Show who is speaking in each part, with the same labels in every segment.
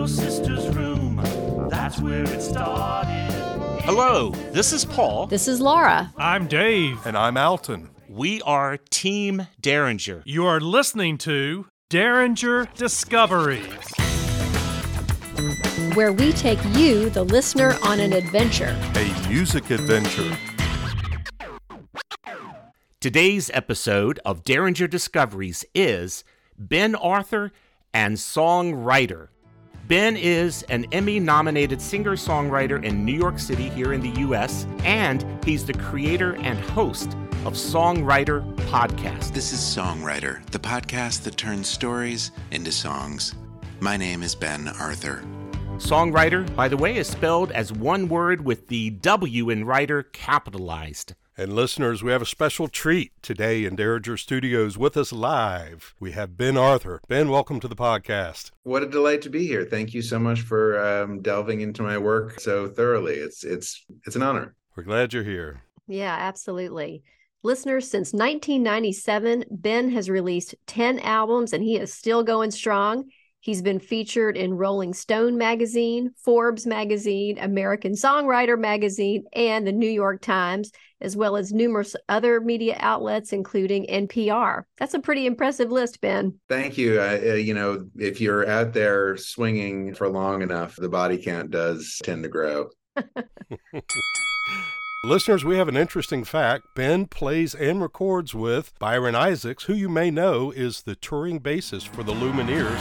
Speaker 1: your sister's room. That's where it started.
Speaker 2: Hello, this is Paul.
Speaker 3: This is Laura.
Speaker 4: I'm Dave.
Speaker 5: And I'm Alton.
Speaker 2: We are Team Derringer.
Speaker 4: You are listening to Derringer Discoveries,
Speaker 3: where we take you, the listener, on an adventure.
Speaker 5: A music adventure.
Speaker 2: Today's episode of Derringer Discoveries is Ben Arthur and Songwriter. Ben is an Emmy nominated singer songwriter in New York City, here in the US, and he's the creator and host of Songwriter Podcast.
Speaker 6: This is Songwriter, the podcast that turns stories into songs. My name is Ben Arthur.
Speaker 2: Songwriter, by the way, is spelled as one word with the W in writer capitalized.
Speaker 5: And listeners, we have a special treat today in Derringer Studios with us live. We have Ben Arthur. Ben, welcome to the podcast.
Speaker 7: What a delight to be here. Thank you so much for um, delving into my work so thoroughly. It's it's it's an honor.
Speaker 5: We're glad you're here.
Speaker 3: Yeah, absolutely. Listeners, since 1997, Ben has released 10 albums and he is still going strong. He's been featured in Rolling Stone magazine, Forbes magazine, American Songwriter magazine, and the New York Times, as well as numerous other media outlets, including NPR. That's a pretty impressive list, Ben.
Speaker 7: Thank you. Uh, you know, if you're out there swinging for long enough, the body count does tend to grow.
Speaker 5: Listeners, we have an interesting fact. Ben plays and records with Byron Isaacs, who you may know is the touring bassist for the Lumineers.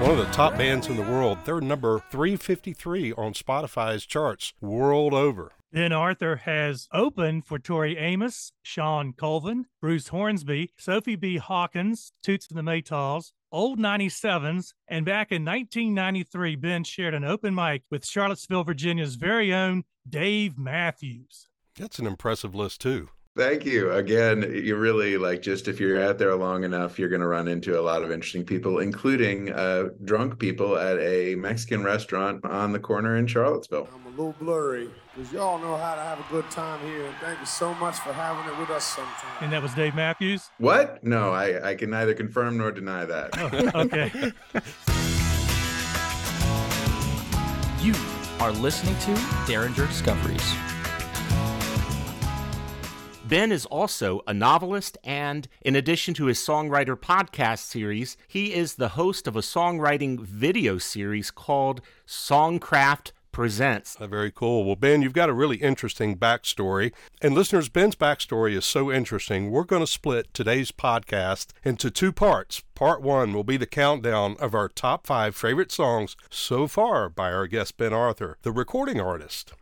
Speaker 5: One of the top bands in the world. They're number 353 on Spotify's charts world over.
Speaker 4: Ben Arthur has opened for Tori Amos, Shawn Colvin, Bruce Hornsby, Sophie B. Hawkins, Toots and the Maytals, Old 97s, and back in 1993, Ben shared an open mic with Charlottesville, Virginia's very own Dave Matthews.
Speaker 5: That's an impressive list, too.
Speaker 7: Thank you. Again, you really like just if you're out there long enough, you're going to run into a lot of interesting people, including uh, drunk people at a Mexican restaurant on the corner in Charlottesville.
Speaker 8: I'm a little blurry because y'all know how to have a good time here. And thank you so much for having it with us sometime.
Speaker 4: And that was Dave Matthews?
Speaker 7: What? No, I, I can neither confirm nor deny that.
Speaker 4: Oh, okay.
Speaker 9: you are listening to Derringer Discoveries.
Speaker 2: Ben is also a novelist, and in addition to his songwriter podcast series, he is the host of a songwriting video series called Songcraft Presents.
Speaker 5: Uh, very cool. Well, Ben, you've got a really interesting backstory. And listeners, Ben's backstory is so interesting. We're going to split today's podcast into two parts. Part one will be the countdown of our top five favorite songs so far by our guest, Ben Arthur, the recording artist.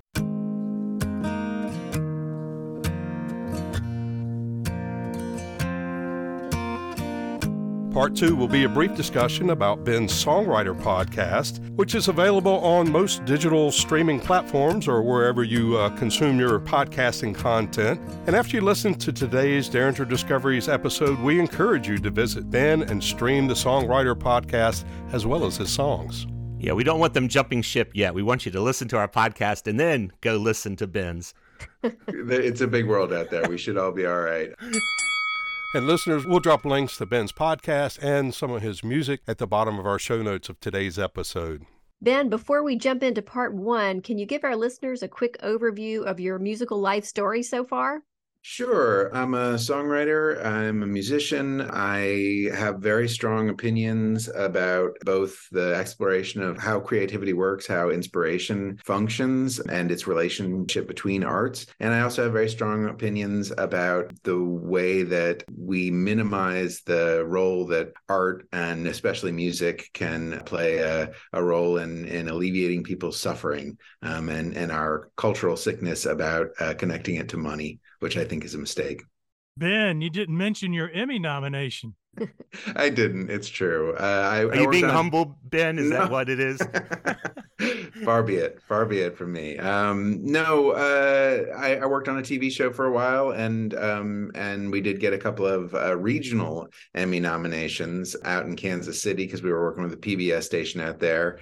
Speaker 5: Part two will be a brief discussion about Ben's Songwriter podcast, which is available on most digital streaming platforms or wherever you uh, consume your podcasting content. And after you listen to today's Derringer Discoveries episode, we encourage you to visit Ben and stream the Songwriter podcast as well as his songs.
Speaker 2: Yeah, we don't want them jumping ship yet. We want you to listen to our podcast and then go listen to Ben's.
Speaker 7: it's a big world out there. We should all be all right.
Speaker 5: And listeners, we'll drop links to Ben's podcast and some of his music at the bottom of our show notes of today's episode.
Speaker 3: Ben, before we jump into part one, can you give our listeners a quick overview of your musical life story so far?
Speaker 7: Sure. I'm a songwriter. I'm a musician. I have very strong opinions about both the exploration of how creativity works, how inspiration functions, and its relationship between arts. And I also have very strong opinions about the way that we minimize the role that art and especially music can play a, a role in, in alleviating people's suffering um, and, and our cultural sickness about uh, connecting it to money which I think is a mistake.
Speaker 4: Ben, you didn't mention your Emmy nomination.
Speaker 7: I didn't. It's true. Uh, I,
Speaker 2: Are
Speaker 7: I
Speaker 2: you being
Speaker 7: on...
Speaker 2: humble, Ben? Is no. that what it is?
Speaker 7: far be it. Far be it from me. Um, no, uh, I, I, worked on a TV show for a while, and um, and we did get a couple of uh, regional Emmy nominations out in Kansas City because we were working with a PBS station out there.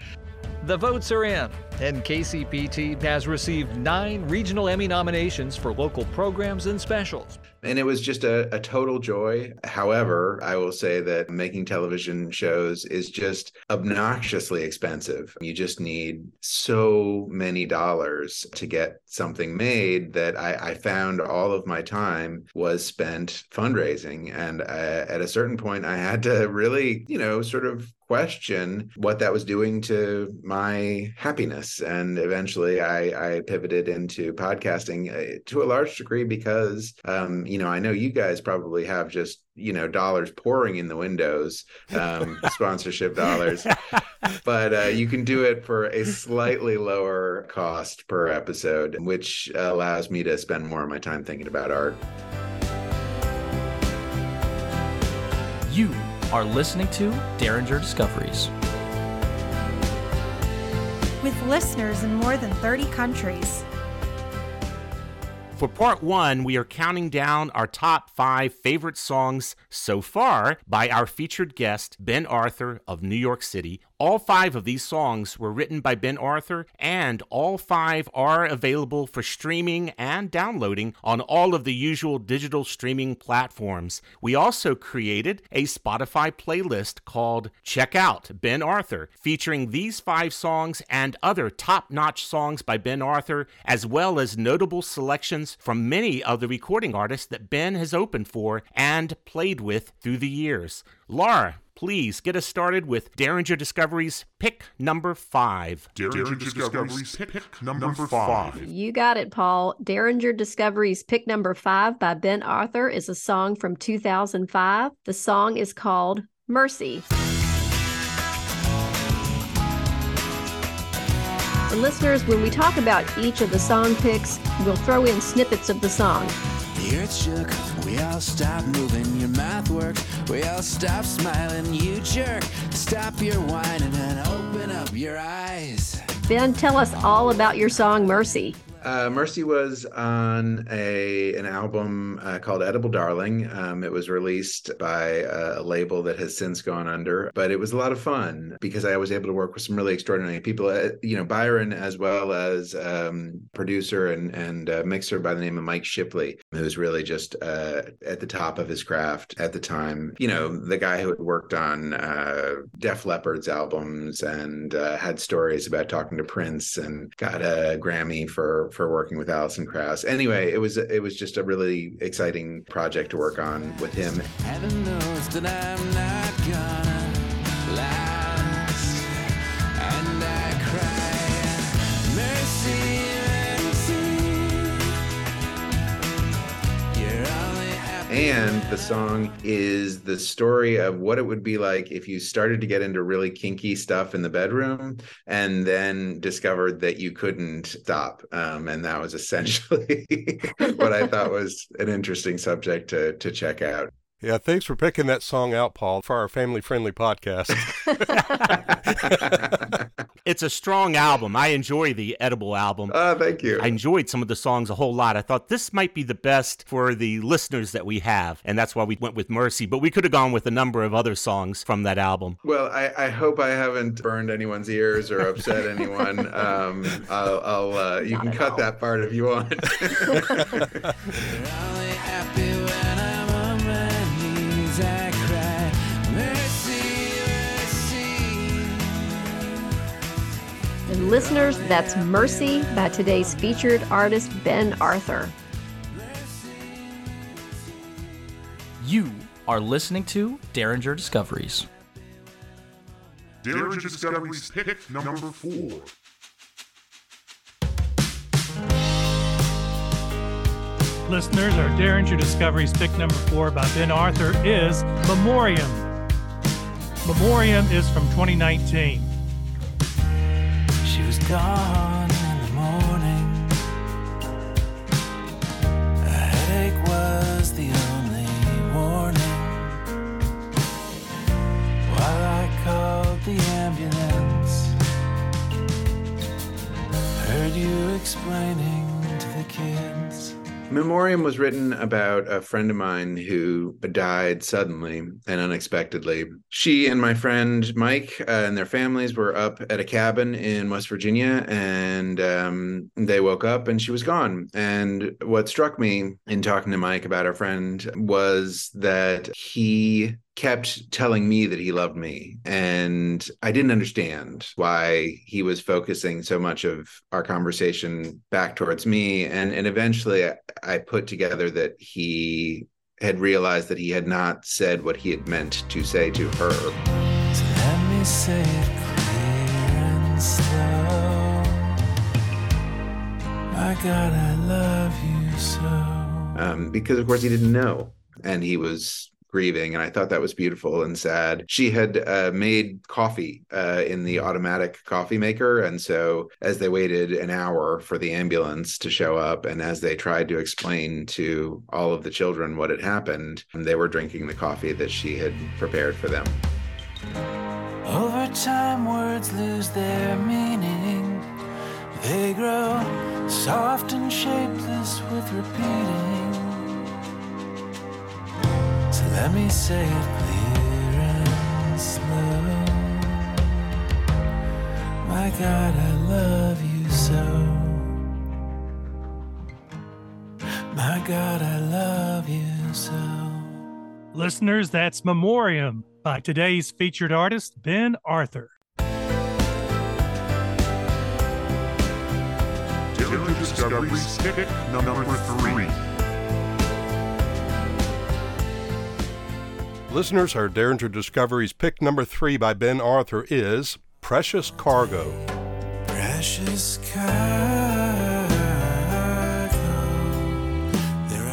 Speaker 9: The votes are in, and KCPT has received nine regional Emmy nominations for local programs and specials.
Speaker 7: And it was just a, a total joy. However, I will say that making television shows is just obnoxiously expensive. You just need so many dollars to get something made that I, I found all of my time was spent fundraising. And uh, at a certain point, I had to really, you know, sort of question what that was doing to my happiness. And eventually I, I pivoted into podcasting uh, to a large degree because, um, you know, I know you guys probably have just, you know, dollars pouring in the windows, um, sponsorship dollars, but uh, you can do it for a slightly lower cost per episode, which allows me to spend more of my time thinking about art.
Speaker 9: You are listening to Derringer Discoveries.
Speaker 10: With listeners in more than 30 countries.
Speaker 2: For part one, we are counting down our top five favorite songs so far by our featured guest, Ben Arthur of New York City. All five of these songs were written by Ben Arthur, and all five are available for streaming and downloading on all of the usual digital streaming platforms. We also created a Spotify playlist called Check Out Ben Arthur, featuring these five songs and other top notch songs by Ben Arthur, as well as notable selections from many of the recording artists that Ben has opened for and played with through the years. Laura, please get us started with Derringer Discoveries pick number five.
Speaker 11: Derringer Discovery's pick number five.
Speaker 3: You got it, Paul. Derringer Discoveries pick number five by Ben Arthur is a song from 2005. The song is called Mercy. And listeners, when we talk about each of the song picks, we'll throw in snippets of the song.
Speaker 12: Earth shook, we all stopped moving, your mouth worked, we all stopped smiling, you jerk. Stop your whining and open up your eyes.
Speaker 3: Ben, tell us all about your song Mercy.
Speaker 7: Uh, Mercy was on a an album uh, called Edible Darling. Um, it was released by a label that has since gone under, but it was a lot of fun because I was able to work with some really extraordinary people. Uh, you know, Byron as well as um, producer and and uh, mixer by the name of Mike Shipley, who was really just uh, at the top of his craft at the time. You know, the guy who had worked on uh, Def Leppard's albums and had stories about talking to Prince and got a Grammy for for working with Alison Krauss. Anyway, it was it was just a really exciting project to work on with him.
Speaker 12: And
Speaker 7: the song is the story of what it would be like if you started to get into really kinky stuff in the bedroom and then discovered that you couldn't stop. Um, and that was essentially what I thought was an interesting subject to, to check out.
Speaker 5: Yeah, thanks for picking that song out, Paul, for our family friendly podcast.
Speaker 2: It's a strong album. I enjoy the Edible album.
Speaker 7: Oh, thank you.
Speaker 2: I enjoyed some of the songs a whole lot. I thought this might be the best for the listeners that we have, and that's why we went with Mercy. But we could have gone with a number of other songs from that album.
Speaker 7: Well, I, I hope I haven't burned anyone's ears or upset anyone. Um, I'll, I'll uh, you
Speaker 3: Not
Speaker 7: can cut
Speaker 3: all.
Speaker 7: that part if you want.
Speaker 3: And listeners, that's Mercy by today's featured artist, Ben Arthur.
Speaker 9: You are listening to Derringer Discoveries.
Speaker 11: Derringer Discoveries pick number four.
Speaker 4: Listeners, our Derringer Discoveries pick number four by Ben Arthur is Memoriam. Memoriam is from 2019.
Speaker 12: Was in the morning. A headache was the only warning. While I called the ambulance, heard you explaining
Speaker 7: Memoriam was written about a friend of mine who died suddenly and unexpectedly. She and my friend Mike uh, and their families were up at a cabin in West Virginia, and um, they woke up and she was gone. And what struck me in talking to Mike about our friend was that he kept telling me that he loved me. And I didn't understand why he was focusing so much of our conversation back towards me. And, and eventually I, I put together that he had realized that he had not said what he had meant to say to her.
Speaker 12: So let me say it clear and slow. My God, I love you so.
Speaker 7: Um, because, of course, he didn't know. And he was grieving and i thought that was beautiful and sad she had uh, made coffee uh, in the automatic coffee maker and so as they waited an hour for the ambulance to show up and as they tried to explain to all of the children what had happened they were drinking the coffee that she had prepared for them
Speaker 12: Over time, words lose their meaning. They grow soft and shapeless with repeating. Let me say it clear and slow. My God, I love you so. My God, I love you so.
Speaker 4: Listeners, that's Memoriam by today's featured artist, Ben Arthur.
Speaker 11: Derringer Discovery's pick number three.
Speaker 5: Listeners, our Derringer Discoveries pick number three by Ben Arthur is Precious Cargo.
Speaker 12: Precious cargo.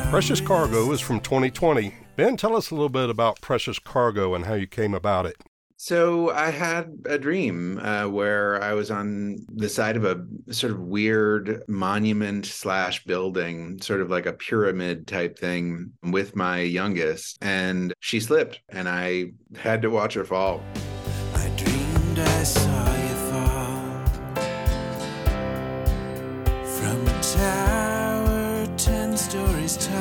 Speaker 5: Precious Cargo is from 2020. Ben, tell us a little bit about Precious Cargo and how you came about it.
Speaker 7: So I had a dream uh, where I was on the side of a sort of weird monument slash building, sort of like a pyramid type thing, with my youngest, and she slipped, and I had to watch her fall.
Speaker 12: I dreamed I saw you fall from a tower ten stories tall.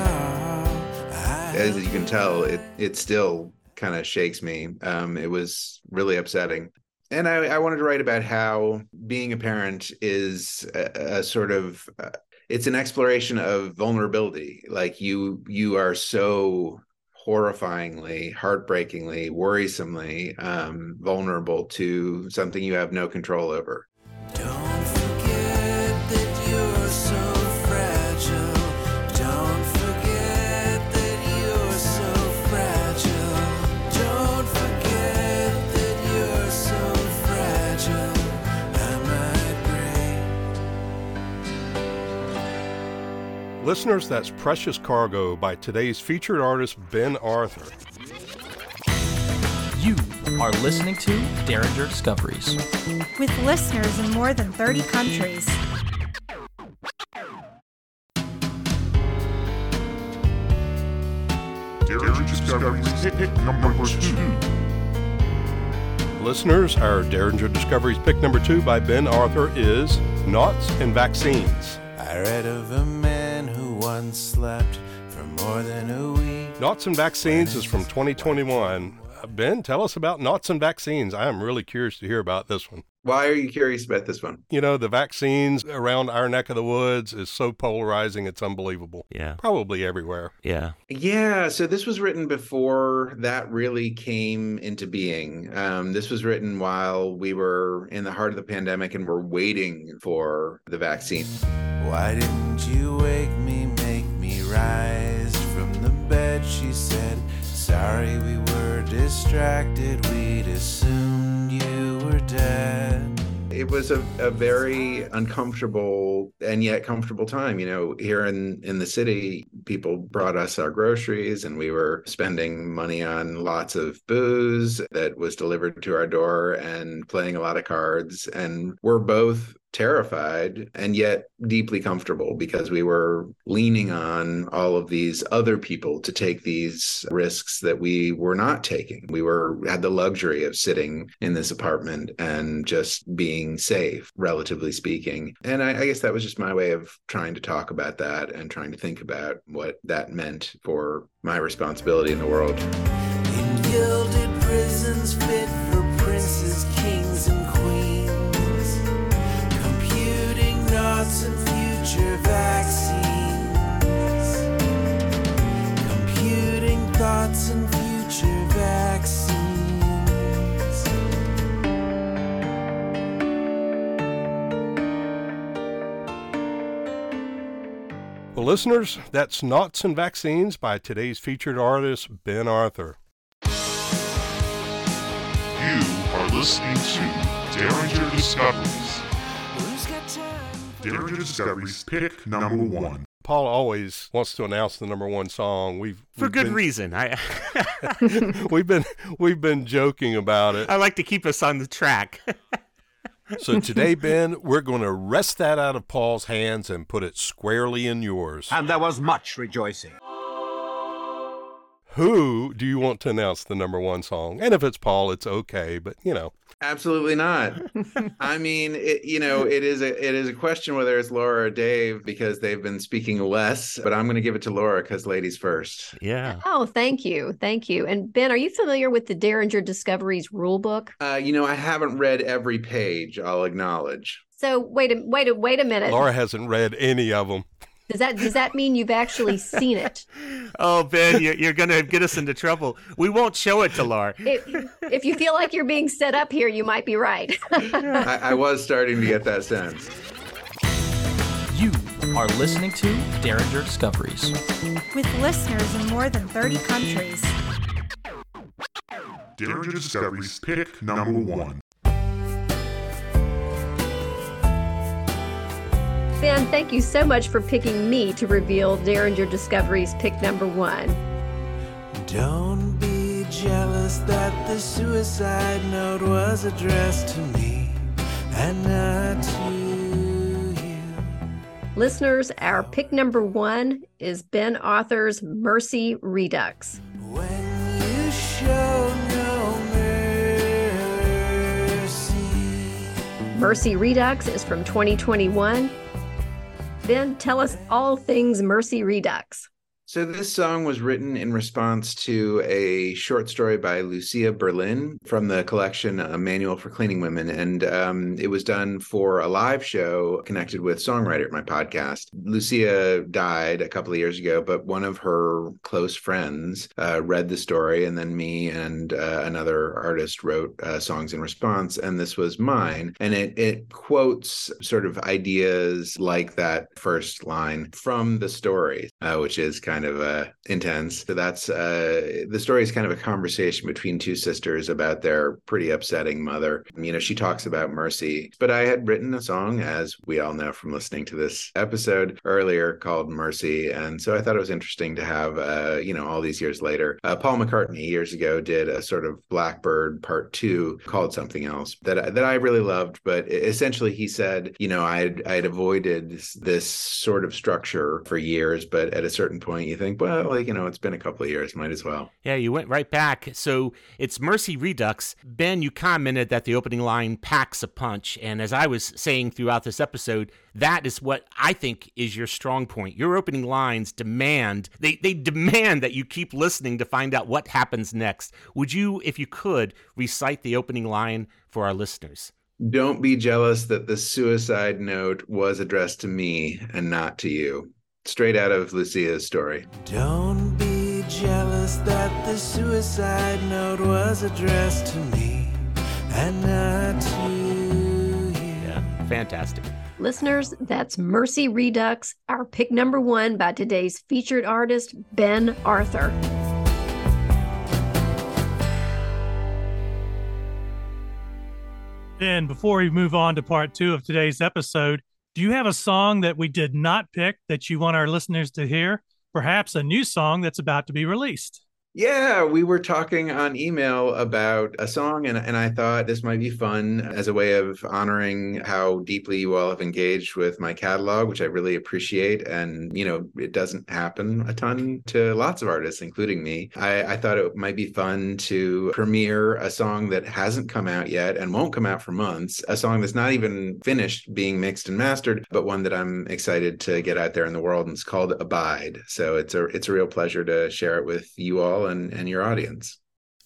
Speaker 12: I
Speaker 7: As you can tell, it it still kind of shakes me. Um, it was really upsetting. And I, I wanted to write about how being a parent is a, a sort of uh, it's an exploration of vulnerability. Like you you are so horrifyingly, heartbreakingly, worrisomely um, vulnerable to something you have no control over.
Speaker 5: Listeners, that's Precious Cargo by today's featured artist, Ben Arthur.
Speaker 9: You are listening to Derringer Discoveries.
Speaker 10: With listeners in more than 30 countries.
Speaker 11: Derringer Discovery's pick number two.
Speaker 5: Listeners, our Derringer Discoveries pick number two by Ben Arthur is Knots and Vaccines.
Speaker 12: I read of a man who once slept for more than a week.
Speaker 5: Knots and Vaccines is from 2021. Uh, Ben, tell us about Knots and Vaccines. I am really curious to hear about this one.
Speaker 7: Why are you curious about this one?
Speaker 5: You know, the vaccines around our neck of the woods is so polarizing, it's unbelievable.
Speaker 2: Yeah.
Speaker 5: Probably everywhere.
Speaker 2: Yeah.
Speaker 7: Yeah, so this was written before that really came into being. Um, this was written while we were in the heart of the pandemic and were waiting for the vaccine.
Speaker 12: Why didn't you wake me, make me rise from the bed? She said, Sorry, we were distracted. We'd assumed you were dead.
Speaker 7: It was a, a very uncomfortable and yet comfortable time. You know, here in, in the city, people brought us our groceries and we were spending money on lots of booze that was delivered to our door and playing a lot of cards. And we're both terrified and yet deeply comfortable because we were leaning on all of these other people to take these risks that we were not taking. We were had the luxury of sitting in this apartment and just being safe, relatively speaking. And I, I guess that was just my way of trying to talk about that and trying to think about what that meant for my responsibility in the world.
Speaker 12: In
Speaker 5: listeners, that's Knots and Vaccines by today's featured artist, Ben Arthur.
Speaker 11: You are listening to Derringer Discoveries. Derringer Discoveries pick number one.
Speaker 5: Paul always wants to announce the number one song. We've
Speaker 2: For
Speaker 5: we've
Speaker 2: good
Speaker 5: been-
Speaker 2: reason. I
Speaker 5: we've been we've been joking about it.
Speaker 2: I like to keep us on the track.
Speaker 5: So today, Ben, we're going to wrest that out of Paul's hands and put it squarely in yours.
Speaker 13: And there was much rejoicing.
Speaker 5: Who do you want to announce the number one song? And if it's Paul, it's okay, but you know.
Speaker 7: Absolutely not. I mean, it, you know, it is a it is a question whether it's Laura or Dave because they've been speaking less. But I'm going to give it to Laura because ladies first.
Speaker 2: Yeah.
Speaker 3: Oh, thank you. Thank you. And Ben, are you familiar with the Derringer Discoveries rule book?
Speaker 7: Uh, you know, I haven't read every page. I'll acknowledge.
Speaker 3: So wait a wait a wait a minute.
Speaker 5: Laura hasn't read any of them.
Speaker 3: Does that does that mean you've actually seen it?
Speaker 2: Oh, Ben, you're, you're going to get us into trouble. We won't show it to Laura.
Speaker 3: if, if you feel like you're being set up here, you might be right.
Speaker 7: I, I was starting to get that sense.
Speaker 9: You are listening to Derringer Discoveries.
Speaker 10: With listeners in more than 30 countries.
Speaker 11: Derringer Discoveries pick number one.
Speaker 3: Ben, thank you so much for picking me to reveal Derringer Discoveries pick number one.
Speaker 12: Don't be jealous that the suicide note was addressed to me and not to you.
Speaker 3: Listeners, our pick number one is Ben Arthur's Mercy Redux.
Speaker 12: When you show no mercy.
Speaker 3: Mercy Redux is from 2021. Ben, tell us all things Mercy Redux.
Speaker 7: So this song was written in response to a short story by Lucia Berlin from the collection A Manual for Cleaning Women, and um, it was done for a live show connected with Songwriter, my podcast. Lucia died a couple of years ago, but one of her close friends uh, read the story, and then me and uh, another artist wrote uh, songs in response, and this was mine. And it it quotes sort of ideas like that first line from the story, uh, which is kind of uh, intense. So that's uh, the story is kind of a conversation between two sisters about their pretty upsetting mother. You know, she talks about mercy, but I had written a song, as we all know from listening to this episode earlier, called Mercy, and so I thought it was interesting to have, uh, you know, all these years later. Uh, Paul McCartney years ago did a sort of Blackbird Part Two called something else that that I really loved, but essentially he said, you know, I'd I'd avoided this, this sort of structure for years, but at a certain point you think, well, like, you know, it's been a couple of years, might as well.
Speaker 2: Yeah, you went right back. So it's Mercy Redux. Ben, you commented that the opening line packs a punch. And as I was saying throughout this episode, that is what I think is your strong point. Your opening lines demand, they, they demand that you keep listening to find out what happens next. Would you, if you could, recite the opening line for our listeners?
Speaker 7: Don't be jealous that the suicide note was addressed to me and not to you. Straight out of Lucia's story.
Speaker 12: Don't be jealous that the suicide note was addressed to me and not to you.
Speaker 2: Yeah, fantastic.
Speaker 3: Listeners, that's Mercy Redux, our pick number one by today's featured artist, Ben Arthur.
Speaker 4: Ben, before we move on to part two of today's episode, do you have a song that we did not pick that you want our listeners to hear? Perhaps a new song that's about to be released.
Speaker 7: Yeah, we were talking on email about a song, and, and I thought this might be fun as a way of honoring how deeply you all have engaged with my catalog, which I really appreciate. And, you know, it doesn't happen a ton to lots of artists, including me. I, I thought it might be fun to premiere a song that hasn't come out yet and won't come out for months, a song that's not even finished being mixed and mastered, but one that I'm excited to get out there in the world. And it's called Abide. So it's a it's a real pleasure to share it with you all and, and your audience.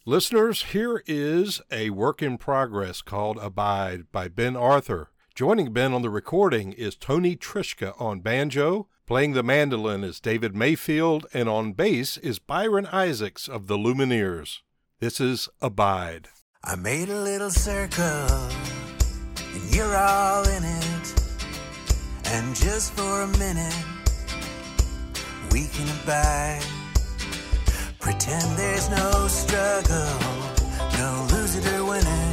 Speaker 5: Listeners, here is a work in progress called Abide by Ben Arthur. Joining Ben on the recording is Tony Trischka on banjo, playing the mandolin is David Mayfield, and on bass is Byron Isaacs of the Lumineers. This is Abide.
Speaker 12: I made a little circle, and you're all in it. And just for a minute, we can abide. Pretend there's no struggle, no lose it or win it,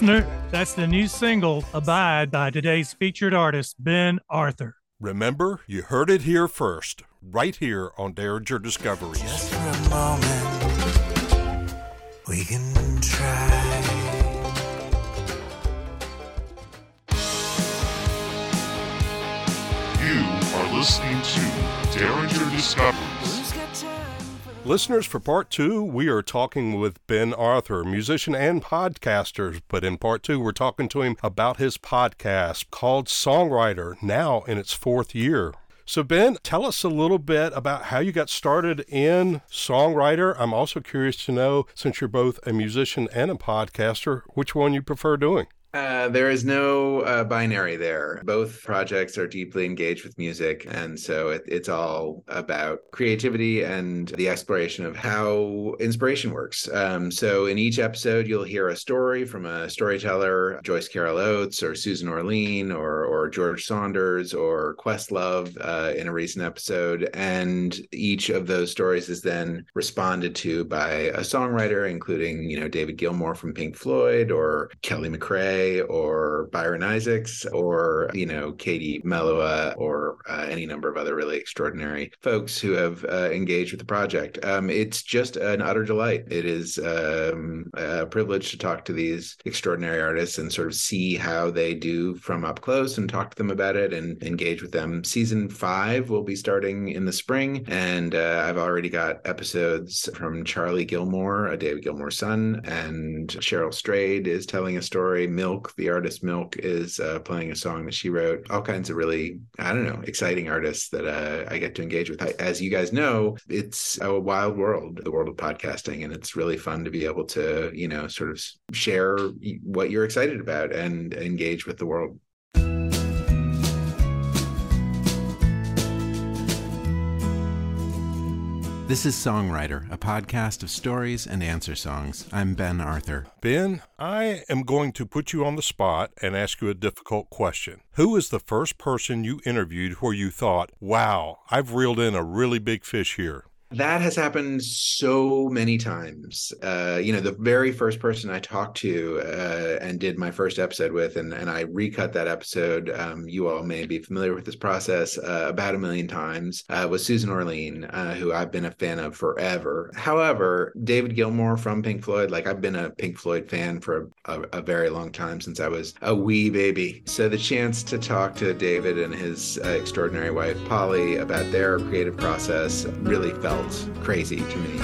Speaker 4: Listener, that's the new single, Abide, by today's featured artist, Ben Arthur.
Speaker 5: Remember, you heard it here first, right here on Derringer Discoveries.
Speaker 12: Just for a moment, we can try.
Speaker 11: You are listening to Derringer Discoveries.
Speaker 5: Listeners, for part two, we are talking with Ben Arthur, musician and podcaster. But in part two, we're talking to him about his podcast called Songwriter, now in its fourth year. So, Ben, tell us a little bit about how you got started in songwriter. I'm also curious to know, since you're both a musician and a podcaster, which one you prefer doing.
Speaker 7: Uh, there is no uh, binary there. Both projects are deeply engaged with music. And so it, it's all about creativity and the exploration of how inspiration works. Um, so in each episode, you'll hear a story from a storyteller, Joyce Carol Oates or Susan Orlean or, or George Saunders or Questlove uh, in a recent episode. And each of those stories is then responded to by a songwriter, including, you know, David Gilmour from Pink Floyd or Kelly McRae or Byron Isaacs or, you know, Katie Melua or uh, any number of other really extraordinary folks who have uh, engaged with the project. Um, it's just an utter delight. It is um, a privilege to talk to these extraordinary artists and sort of see how they do from up close and talk to them about it and engage with them. Season five will be starting in the spring, and uh, I've already got episodes from Charlie Gilmour, a David Gilmour's son, and Cheryl Strayed is telling a story. Milk, the artist Milk, is uh, playing a song that she wrote. All kinds of really, I don't know, exciting artists that uh, I get to engage with. I, as you guys know, it's a wild world, the world of podcasting, and it's really fun to be able to, you know, sort of share what you're excited about and engage with the world.
Speaker 6: This is Songwriter, a podcast of stories and answer songs. I'm Ben Arthur.
Speaker 5: Ben, I am going to put you on the spot and ask you a difficult question. Who is the first person you interviewed where you thought, wow, I've reeled in a really big fish here?
Speaker 7: That has happened so many times. Uh, you know, the very first person I talked to uh, and did my first episode with, and, and I recut that episode, um, you all may be familiar with this process uh, about a million times, uh, was Susan Orlean, uh, who I've been a fan of forever. However, David Gilmour from Pink Floyd, like I've been a Pink Floyd fan for a, a very long time since I was a wee baby. So the chance to talk to David and his uh, extraordinary wife, Polly, about their creative process really felt crazy to me.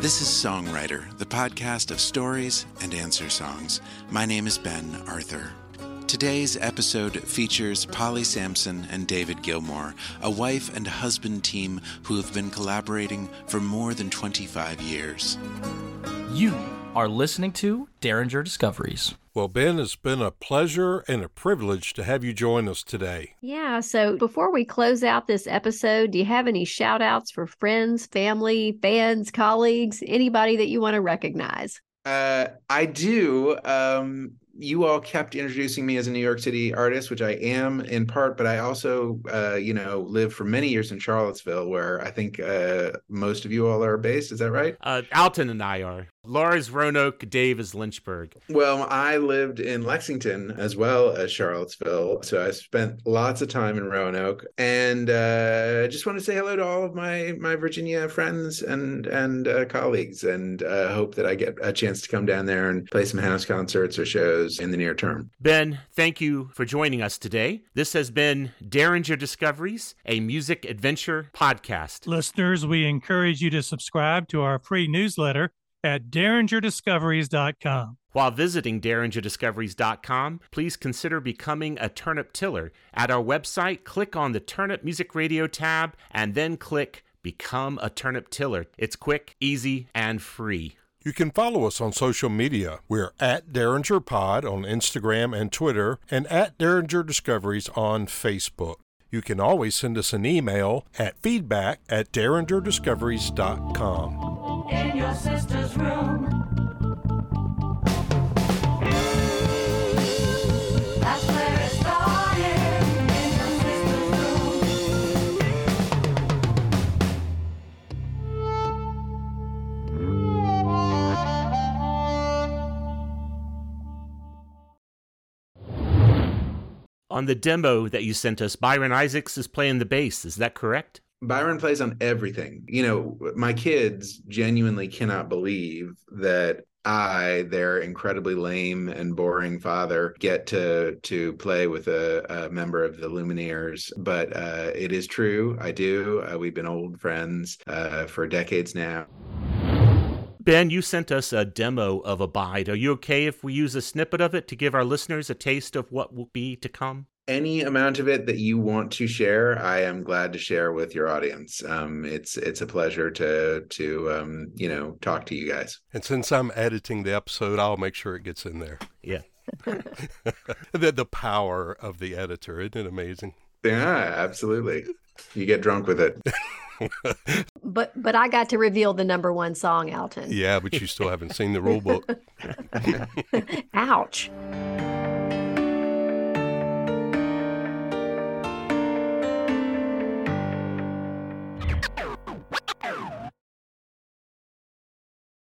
Speaker 6: This is Songwriter, the podcast of stories and answer songs. My name is Ben Arthur. Today's episode features Polly Samson and David Gilmour, a wife and husband team who have been collaborating for more than 25 years.
Speaker 9: You are listening to Derringer Discoveries.
Speaker 5: Well, Ben, it's been a pleasure and a privilege to have you join us today.
Speaker 3: Yeah. So before we close out this episode, do you have any shout outs for friends, family, fans, colleagues, anybody that you want to recognize?
Speaker 7: Uh, I do. Um, you all kept introducing me as a New York City artist, which I am in part, but I also, uh, you know, lived for many years in Charlottesville, where I think uh, most of you all are based. Is that right?
Speaker 2: Uh, Alton and I are. Laura's Roanoke, Dave is Lynchburg.
Speaker 7: Well, I lived in Lexington as well as Charlottesville, so I spent lots of time in Roanoke, and uh, I just want to say hello to all of my my Virginia friends and and uh, colleagues, and uh, hope that I get a chance to come down there and play some house concerts or shows in the near term.
Speaker 2: Ben, thank you for joining us today. This has been Derringer Discoveries, a music adventure podcast.
Speaker 4: Listeners, we encourage you to subscribe to our free newsletter at derringerdiscoveries.com.
Speaker 2: While visiting derringerdiscoveries.com, please consider becoming a turnip tiller. At our website, click on the Turnip Music Radio tab and then click Become a Turnip Tiller. It's quick, easy, and free.
Speaker 5: You can follow us on social media. We're at Derringer Pod on Instagram and Twitter, and at Derringer Discoveries on Facebook. You can always send us an email at feedback at derringerdiscoveries.com.
Speaker 1: In your sister's room. That's where it started. In your sister's
Speaker 2: On the demo that you sent us, Byron Isaacs is playing the bass. Is that correct?
Speaker 7: Byron plays on everything. You know, my kids genuinely cannot believe that I, their incredibly lame and boring father, get to to play with a, a member of the Lumineers. But uh, it is true. I do. Uh, we've been old friends uh, for decades now.
Speaker 2: Ben, you sent us a demo of Abide. Are you okay if we use a snippet of it to give our listeners a taste of what will be to come?
Speaker 7: Any amount of it that you want to share, I am glad to share with your audience. Um, it's it's a pleasure to to um, you know talk to you guys.
Speaker 5: And since I'm editing the episode, I'll make sure it gets in there.
Speaker 2: Yeah.
Speaker 5: the, the power of the editor, isn't it amazing?
Speaker 7: Yeah, absolutely. You get drunk with it.
Speaker 3: But but I got to reveal the number one song, Alton.
Speaker 5: Yeah, but you still haven't seen the rule book.
Speaker 3: Ouch.